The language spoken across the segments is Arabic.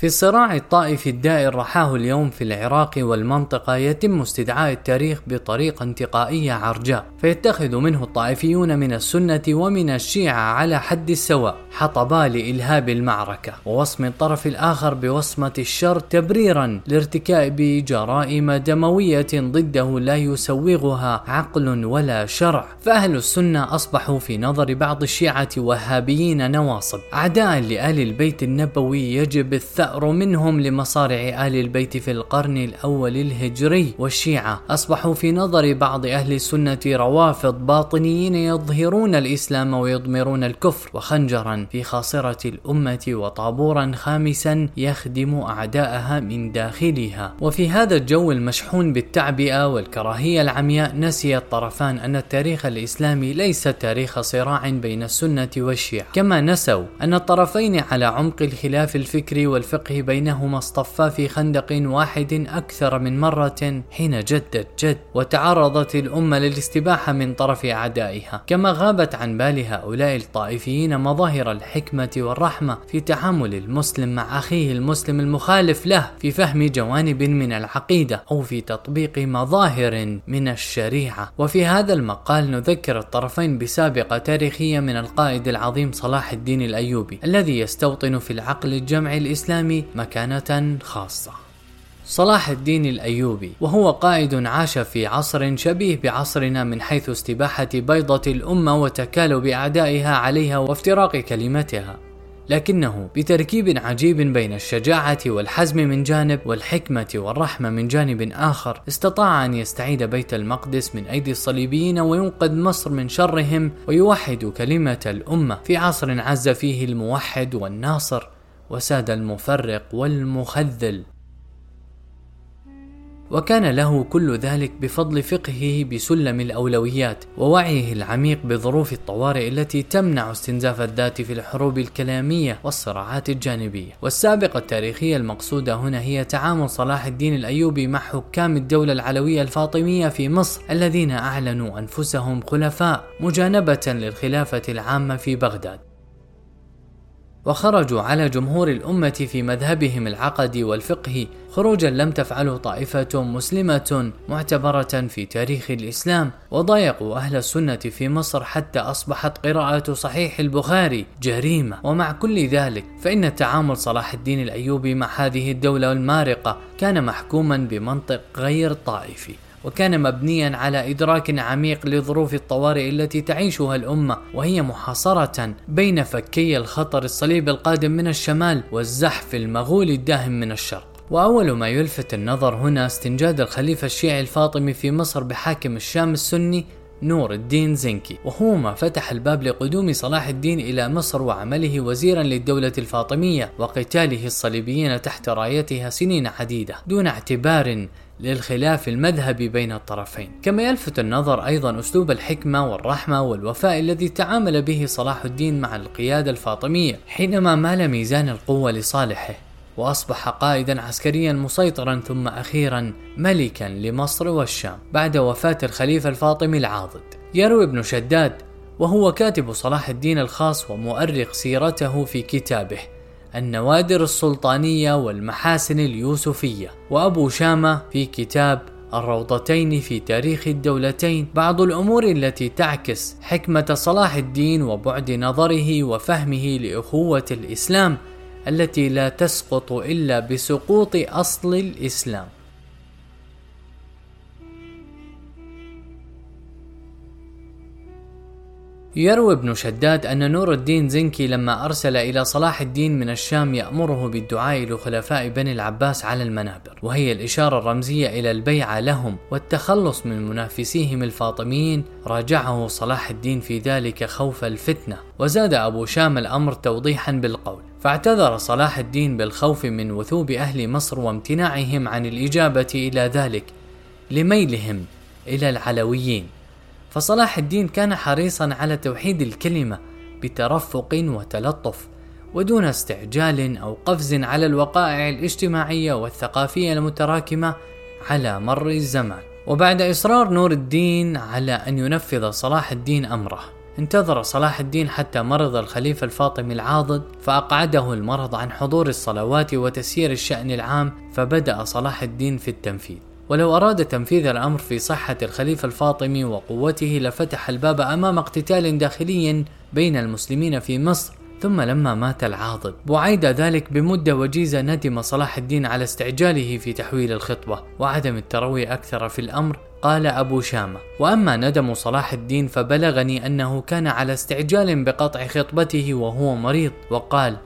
في الصراع الطائفي الدائر رحاه اليوم في العراق والمنطقة يتم استدعاء التاريخ بطريقة انتقائية عرجاء فيتخذ منه الطائفيون من السنة ومن الشيعة على حد السواء حطبا لإلهاب المعركة. ووصم الطرف الآخر بوصمة الشر تبريرا لارتكاب جرائم دموية ضده لا يسوغها عقل ولا شرع. فأهل السنة أصبحوا في نظر بعض الشيعة وهابيين نواصب. أعداء لآل البيت النبوي يجب الثأر الثأر منهم لمصارع آل البيت في القرن الأول الهجري والشيعة. أصبحوا في نظر بعض أهل السنة روافض باطنيين يظهرون الإسلام ويضمرون الكفر وخنجرا في خاصرة الأمة وطابورا خامسا يخدم أعداءها من داخلها. وفي هذا الجو المشحون بالتعبئة والكراهية العمياء نسي الطرفان أن التاريخ الإسلامي ليس تاريخ صراع بين السنة والشيعة. كما نسوا أن الطرفين على عمق الخلاف الفكري والفقه الفقه بينهما اصطفى في خندق واحد أكثر من مرة حين جدت جد وتعرضت الأمة للاستباحة من طرف أعدائها. كما غابت عن بال هؤلاء الطائفيين مظاهر الحكمة والرحمة في تعامل المسلم مع أخيه المسلم المخالف له في فهم جوانب من العقيدة أو في تطبيق مظاهر من الشريعة. وفي هذا المقال نذكر الطرفين بسابقة تاريخية من القائد العظيم صلاح الدين الأيوبي الذي يستوطن في العقل الجمعي الإسلامي مكانة خاصة. صلاح الدين الأيوبي وهو قائد عاش في عصر شبيه بعصرنا من حيث استباحة بيضة الأمة وتكالب أعدائها عليها وافتراق كلمتها. لكنه بتركيب عجيب بين الشجاعة والحزم من جانب والحكمة والرحمة من جانب آخر استطاع أن يستعيد بيت المقدس من أيدي الصليبيين وينقذ مصر من شرهم ويوحد كلمة الأمة في عصر عز فيه الموحد والناصر. وساد المفرق والمخذل. وكان له كل ذلك بفضل فقهه بسلم الأولويات ووعيه العميق بظروف الطوارئ التي تمنع استنزاف الذات في الحروب الكلامية والصراعات الجانبية. والسابقة التاريخية المقصودة هنا هي تعامل صلاح الدين الأيوبي مع حكام الدولة العلوية الفاطمية في مصر الذين أعلنوا أنفسهم خلفاء مجانبة للخلافة العامة في بغداد. وخرجوا على جمهور الأمة في مذهبهم العقدي والفقهي خروجا لم تفعله طائفة مسلمة معتبرة في تاريخ الإسلام وضايقوا أهل السنة في مصر حتى أصبحت قراءة صحيح البخاري جريمة. ومع كل ذلك فإن تعامل صلاح الدين الأيوبي مع هذه الدولة المارقة كان محكوما بمنطق غير طائفي. وكان مبنيا على إدراك عميق لظروف الطوارئ التي تعيشها الأمة وهي محاصرة بين فكي الخطر الصليب القادم من الشمال والزحف المغول الداهم من الشرق. وأول ما يلفت النظر هنا استنجاد الخليفة الشيعي الفاطمي في مصر بحاكم الشام السني نور الدين زنكي. وهو ما فتح الباب لقدوم صلاح الدين إلى مصر وعمله وزيرا للدولة الفاطمية وقتاله الصليبيين تحت رايتها سنين عديدة دون اعتبار للخلاف المذهبي بين الطرفين. كما يلفت النظر أيضا أسلوب الحكمة والرحمة والوفاء الذي تعامل به صلاح الدين مع القيادة الفاطمية حينما مال ميزان القوة لصالحه وأصبح قائدا عسكريا مسيطرا ثم أخيرا ملكا لمصر والشام بعد وفاة الخليفة الفاطمي العاضد. يروي ابن شداد وهو كاتب صلاح الدين الخاص ومؤرخ سيرته في كتابه. النوادر السلطانية والمحاسن اليوسفية. وأبو شامة في كتاب الروضتين في تاريخ الدولتين. بعض الأمور التي تعكس حكمة صلاح الدين وبعد نظره وفهمه لأخوة الإسلام التي لا تسقط إلا بسقوط أصل الإسلام. يروي ابن شداد أن نور الدين زنكي لما أرسل إلى صلاح الدين من الشام يأمره بالدعاء لخلفاء بني العباس على المنابر وهي الإشارة الرمزية إلى البيعة لهم والتخلص من منافسيهم الفاطميين راجعه صلاح الدين في ذلك خوف الفتنة وزاد أبو شام الأمر توضيحا بالقول فاعتذر صلاح الدين بالخوف من وثوب أهل مصر وامتناعهم عن الإجابة إلى ذلك لميلهم إلى العلويين. فصلاح الدين كان حريصا على توحيد الكلمة بترفق وتلطف ودون استعجال أو قفز على الوقائع الاجتماعية والثقافية المتراكمة على مر الزمان. وبعد إصرار نور الدين على أن ينفذ صلاح الدين أمره انتظر صلاح الدين حتى مرض الخليفة الفاطمي العاضد فأقعده المرض عن حضور الصلوات وتسيير الشأن العام فبدأ صلاح الدين في التنفيذ. ولو أراد تنفيذ الأمر في صحة الخليفة الفاطمي وقوته لفتح الباب أمام اقتتال داخلي بين المسلمين في مصر ثم لما مات العاضد. وعيد ذلك بمدة وجيزة ندم صلاح الدين على استعجاله في تحويل الخطبة وعدم التروي أكثر في الأمر قال أبو شامة. وأما ندم صلاح الدين فبلغني أنه كان على استعجال بقطع خطبته وهو مريض وقال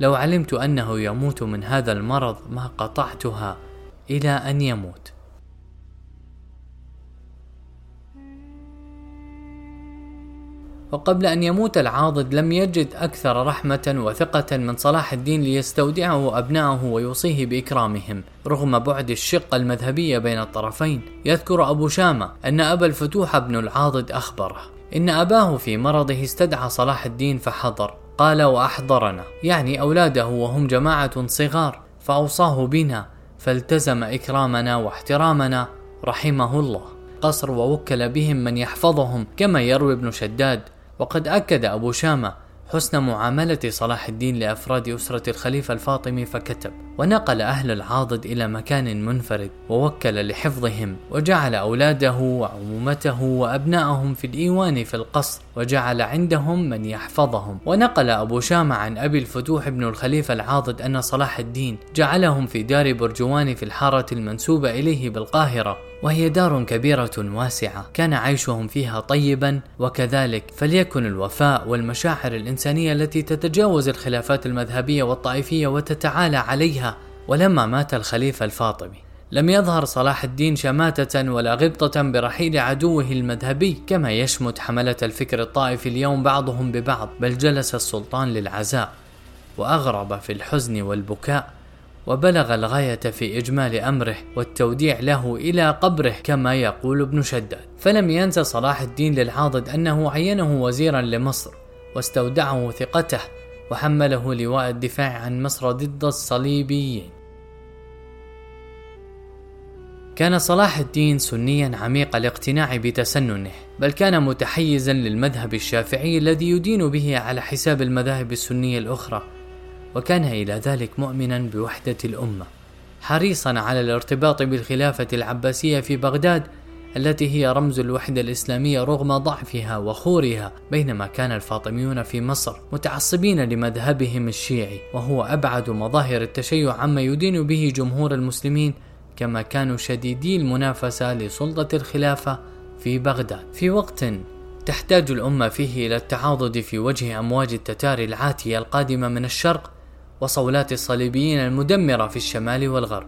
لو علمت أنه يموت من هذا المرض ما قطعتها إلى أن يموت. وقبل أن يموت العاضد لم يجد أكثر رحمة وثقة من صلاح الدين ليستودعه أبنائه ويوصيه بإكرامهم. رغم بعد الشقة المذهبية بين الطرفين يذكر أبو شامة أن أبا الفتوح بن العاضد أخبره. إن أباه في مرضه استدعى صلاح الدين فحضر. قال وأحضرنا. يعني أولاده وهم جماعة صغار. فأوصاه بنا فالتزم إكرامنا واحترامنا رحمه الله. قصر ووكل بهم من يحفظهم كما يروي ابن شداد. وقد أكد أبو شامة حسن معاملة صلاح الدين لأفراد أسرة الخليفة الفاطمي فكتب ونقل أهل العاضد إلى مكان منفرد ووكل لحفظهم وجعل أولاده وعمومته وأبنائهم في الإيوان في القصر وجعل عندهم من يحفظهم. ونقل أبو شامة عن أبي الفتوح بن الخليفة العاضد أن صلاح الدين جعلهم في دار برجوان في الحارة المنسوبة إليه بالقاهرة وهي دار كبيرة واسعة. كان عيشهم فيها طيبا وكذلك فليكن الوفاء والمشاعر الإنسانية التي تتجاوز الخلافات المذهبية والطائفية وتتعالى عليها. ولما مات الخليفة الفاطمي لم يظهر صلاح الدين شماتة ولا غبطة برحيل عدوه المذهبي كما يشمت حملة الفكر الطائفي اليوم بعضهم ببعض بل جلس السلطان للعزاء وأغرب في الحزن والبكاء وبلغ الغاية في إجمال أمره والتوديع له إلى قبره كما يقول ابن شداد. فلم ينس صلاح الدين للعاضد أنه عينه وزيرا لمصر واستودعه ثقته وحمله لواء الدفاع عن مصر ضد الصليبيين. كان صلاح الدين سنيا عميق الاقتناع بتسننه بل كان متحيزا للمذهب الشافعي الذي يدين به على حساب المذاهب السنية الأخرى وكان إلى ذلك مؤمنا بوحدة الأمة حريصا على الارتباط بالخلافة العباسية في بغداد التي هي رمز الوحدة الإسلامية رغم ضعفها وخورها بينما كان الفاطميون في مصر متعصبين لمذهبهم الشيعي وهو أبعد مظاهر التشيع عما يدين به جمهور المسلمين كما كانوا شديدي المنافسة لسلطة الخلافة في بغداد. في وقت تحتاج الأمة فيه إلى التعاضد في وجه أمواج التتار العاتية القادمة من الشرق وصولات الصليبيين المدمرة في الشمال والغرب.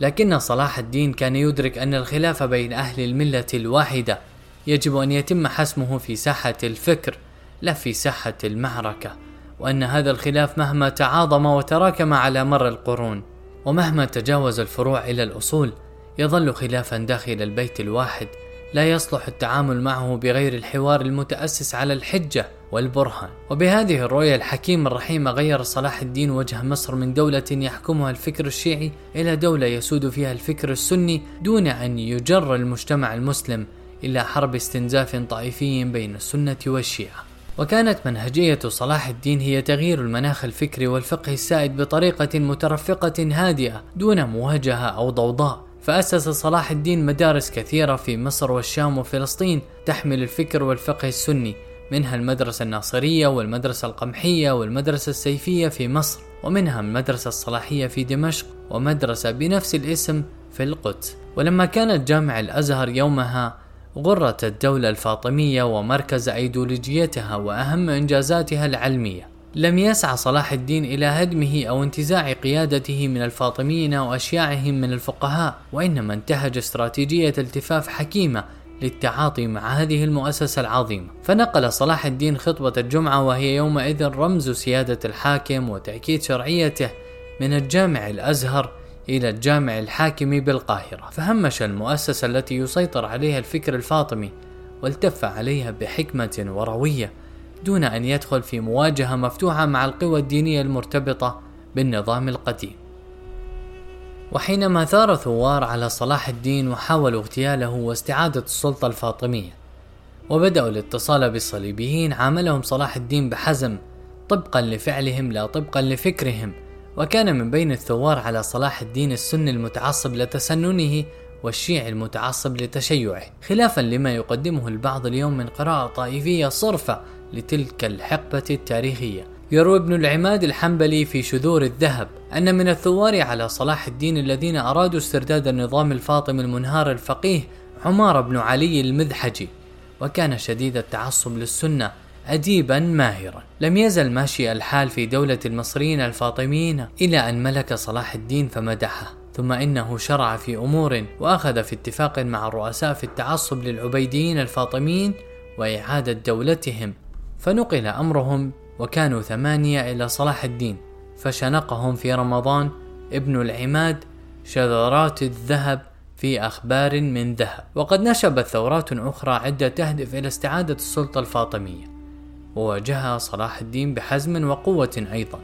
لكن صلاح الدين كان يدرك أن الخلاف بين أهل الملة الواحدة يجب أن يتم حسمه في ساحة الفكر لا في ساحة المعركة وأن هذا الخلاف مهما تعاظم وتراكم على مر القرون ومهما تجاوز الفروع إلى الأصول يظل خلافا داخل البيت الواحد لا يصلح التعامل معه بغير الحوار المتأسس على الحجة والبرهان. وبهذه الرؤية الحكيمة الرحيمة غير صلاح الدين وجه مصر من دولة يحكمها الفكر الشيعي إلى دولة يسود فيها الفكر السني دون أن يجر المجتمع المسلم إلى حرب استنزاف طائفي بين السنة والشيعة. وكانت منهجية صلاح الدين هي تغيير المناخ الفكري والفقهي السائد بطريقة مترفقة هادئة دون مواجهة أو ضوضاء. فأسس صلاح الدين مدارس كثيرة في مصر والشام وفلسطين تحمل الفكر والفقه السني منها المدرسة الناصرية والمدرسة القمحية والمدرسة السيفية في مصر ومنها المدرسة الصلاحية في دمشق ومدرسة بنفس الاسم في القدس. ولما كانت جامع الأزهر يومها غرة الدولة الفاطمية ومركز أيديولوجيتها وأهم إنجازاتها العلمية. لم يسعى صلاح الدين إلى هدمه أو انتزاع قيادته من الفاطميين وأشياعهم من الفقهاء وإنما انتهج استراتيجية التفاف حكيمة للتعاطي مع هذه المؤسسة العظيمة. فنقل صلاح الدين خطبة الجمعة وهي يومئذ رمز سيادة الحاكم وتأكيد شرعيته من الجامع الأزهر إلى الجامع الحاكم بالقاهرة فهمش المؤسسة التي يسيطر عليها الفكر الفاطمي والتف عليها بحكمة وروية دون أن يدخل في مواجهة مفتوحة مع القوى الدينية المرتبطة بالنظام القديم. وحينما ثار ثوار على صلاح الدين وحاولوا اغتياله واستعادة السلطة الفاطمية، وبدأوا الاتصال بالصليبيين عاملهم صلاح الدين بحزم طبقا لفعلهم لا طبقا لفكرهم وكان من بين الثوار على صلاح الدين السني المتعصب لتسننه والشيعي المتعصب لتشيعه خلافا لما يقدمه البعض اليوم من قراءة طائفية صرفة لتلك الحقبة التاريخية. يروي ابن العماد الحنبلي في شذور الذهب أن من الثوار على صلاح الدين الذين أرادوا استرداد النظام الفاطمي المنهار الفقيه عمار بن علي المذحجي وكان شديد التعصب للسنة أديبا ماهرا. لم يزل ماشي الحال في دولة المصريين الفاطميين إلى أن ملك صلاح الدين فمدحه ثم إنه شرع في أمور وأخذ في اتفاق مع الرؤساء في التعصب للعبيديين الفاطميين وإعادة دولتهم. فنقل أمرهم وكانوا ثمانية إلى صلاح الدين. فشنقهم في رمضان ابن العماد شذرات الذهب في أخبار من ذهب. وقد نشبت ثورات أخرى عدة تهدف إلى استعادة السلطة الفاطمية. وواجهها صلاح الدين بحزم وقوة أيضا.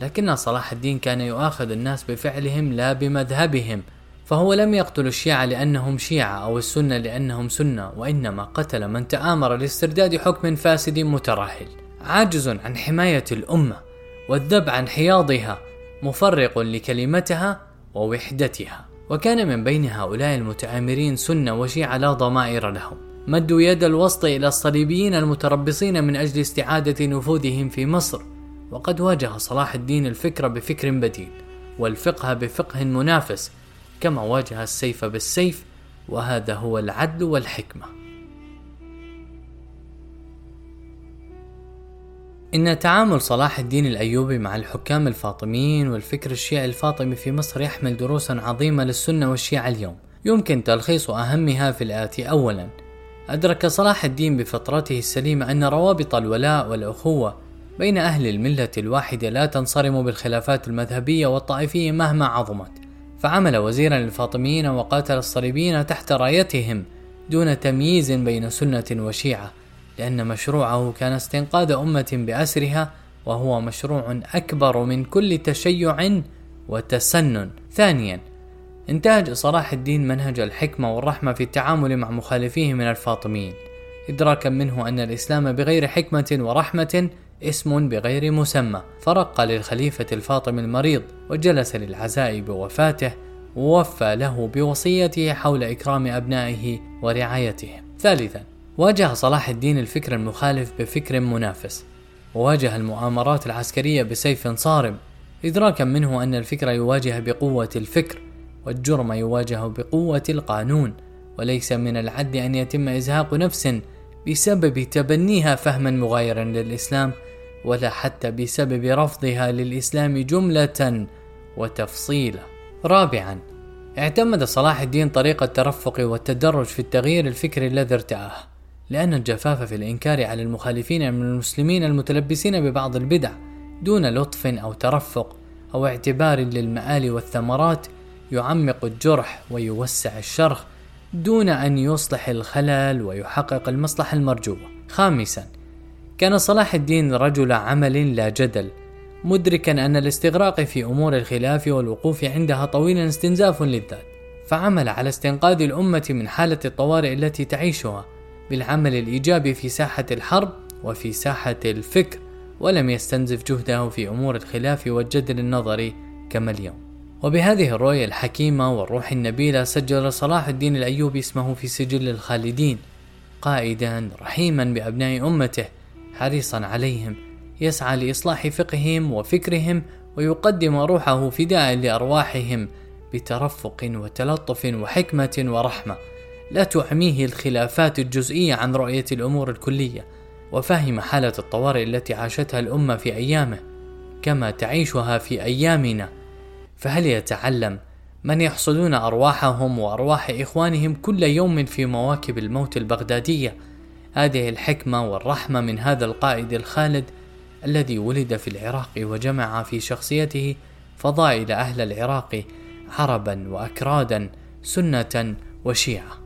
لكن صلاح الدين كان يؤاخذ الناس بفعلهم لا بمذهبهم فهو لم يقتل الشيعة لأنهم شيعة أو السنة لأنهم سنة وإنما قتل من تآمر لاسترداد حكم فاسد مترهل عاجز عن حماية الأمة والذب عن حياضها مفرق لكلمتها ووحدتها. وكان من بين هؤلاء المتآمرين سنة وشيعة لا ضمائر لهم. مدوا يد الوسط إلى الصليبيين المتربصين من أجل استعادة نفوذهم في مصر. وقد واجه صلاح الدين الفكر بفكر بديل والفقه بفقه منافس كما واجه السيف بالسيف وهذا هو العدل والحكمة. إن تعامل صلاح الدين الأيوبي مع الحكام الفاطميين والفكر الشيعي الفاطمي في مصر يحمل دروسا عظيمة للسنة والشيعة اليوم. يمكن تلخيص أهمها في الآتي أولا. أدرك صلاح الدين بفطرته السليمة أن روابط الولاء والأخوة بين أهل الملة الواحدة لا تنصرم بالخلافات المذهبية والطائفية مهما عظمت فعمل وزيرا للفاطميين وقاتل الصليبيين تحت رايتهم دون تمييز بين سنة وشيعة لأن مشروعه كان استنقاذ أمة بأسرها وهو مشروع أكبر من كل تشيع وتسنن. ثانيا انتهج صلاح الدين منهج الحكمة والرحمة في التعامل مع مخالفيه من الفاطميين، إدراكا منه أن الإسلام بغير حكمة ورحمة اسم بغير مسمى، فرق للخليفة الفاطمي المريض وجلس للعزاء بوفاته ووفى له بوصيته حول إكرام أبنائه ورعايتهم. ثالثا واجه صلاح الدين الفكر المخالف بفكر منافس وواجه المؤامرات العسكرية بسيف صارم إدراكا منه أن الفكر يواجه بقوة الفكر والجرم يواجه بقوة القانون وليس من العدل أن يتم إزهاق نفس بسبب تبنيها فهما مغايرا للإسلام ولا حتى بسبب رفضها للإسلام جملة وتفصيلا. رابعا اعتمد صلاح الدين طريقة الترفق والتدرج في التغيير الفكري الذي ارتآه لأن الجفاف في الإنكار على المخالفين من المسلمين المتلبسين ببعض البدع دون لطف أو ترفق أو اعتبار للمآل والثمرات يعمق الجرح ويوسع الشرخ دون أن يصلح الخلل ويحقق المصلحة المرجوة. خامسا كان صلاح الدين رجل عمل لا جدل مدركا أن الاستغراق في أمور الخلاف والوقوف عندها طويلا استنزاف للذات فعمل على استنقاذ الأمة من حالة الطوارئ التي تعيشها بالعمل الإيجابي في ساحة الحرب وفي ساحة الفكر ولم يستنزف جهده في أمور الخلاف والجدل النظري كما اليوم وبهذه الرؤية الحكيمة والروح النبيلة سجل صلاح الدين الأيوبي اسمه في سجل الخالدين قائدا رحيما بأبناء أمته حريصا عليهم يسعى لإصلاح فقههم وفكرهم ويقدم روحه فداء لأرواحهم بترفق وتلطف وحكمة ورحمة لا تعميه الخلافات الجزئية عن رؤية الأمور الكلية وفهم حالة الطوارئ التي عاشتها الأمة في أيامه كما تعيشها في أيامنا. فهل يتعلم من يحصدون أرواحهم وأرواح إخوانهم كل يوم في مواكب الموت البغدادية؟ هذه الحكمة والرحمة من هذا القائد الخالد الذي ولد في العراق وجمع في شخصيته فضائل أهل العراق عربا وأكرادا سنة وشيعة.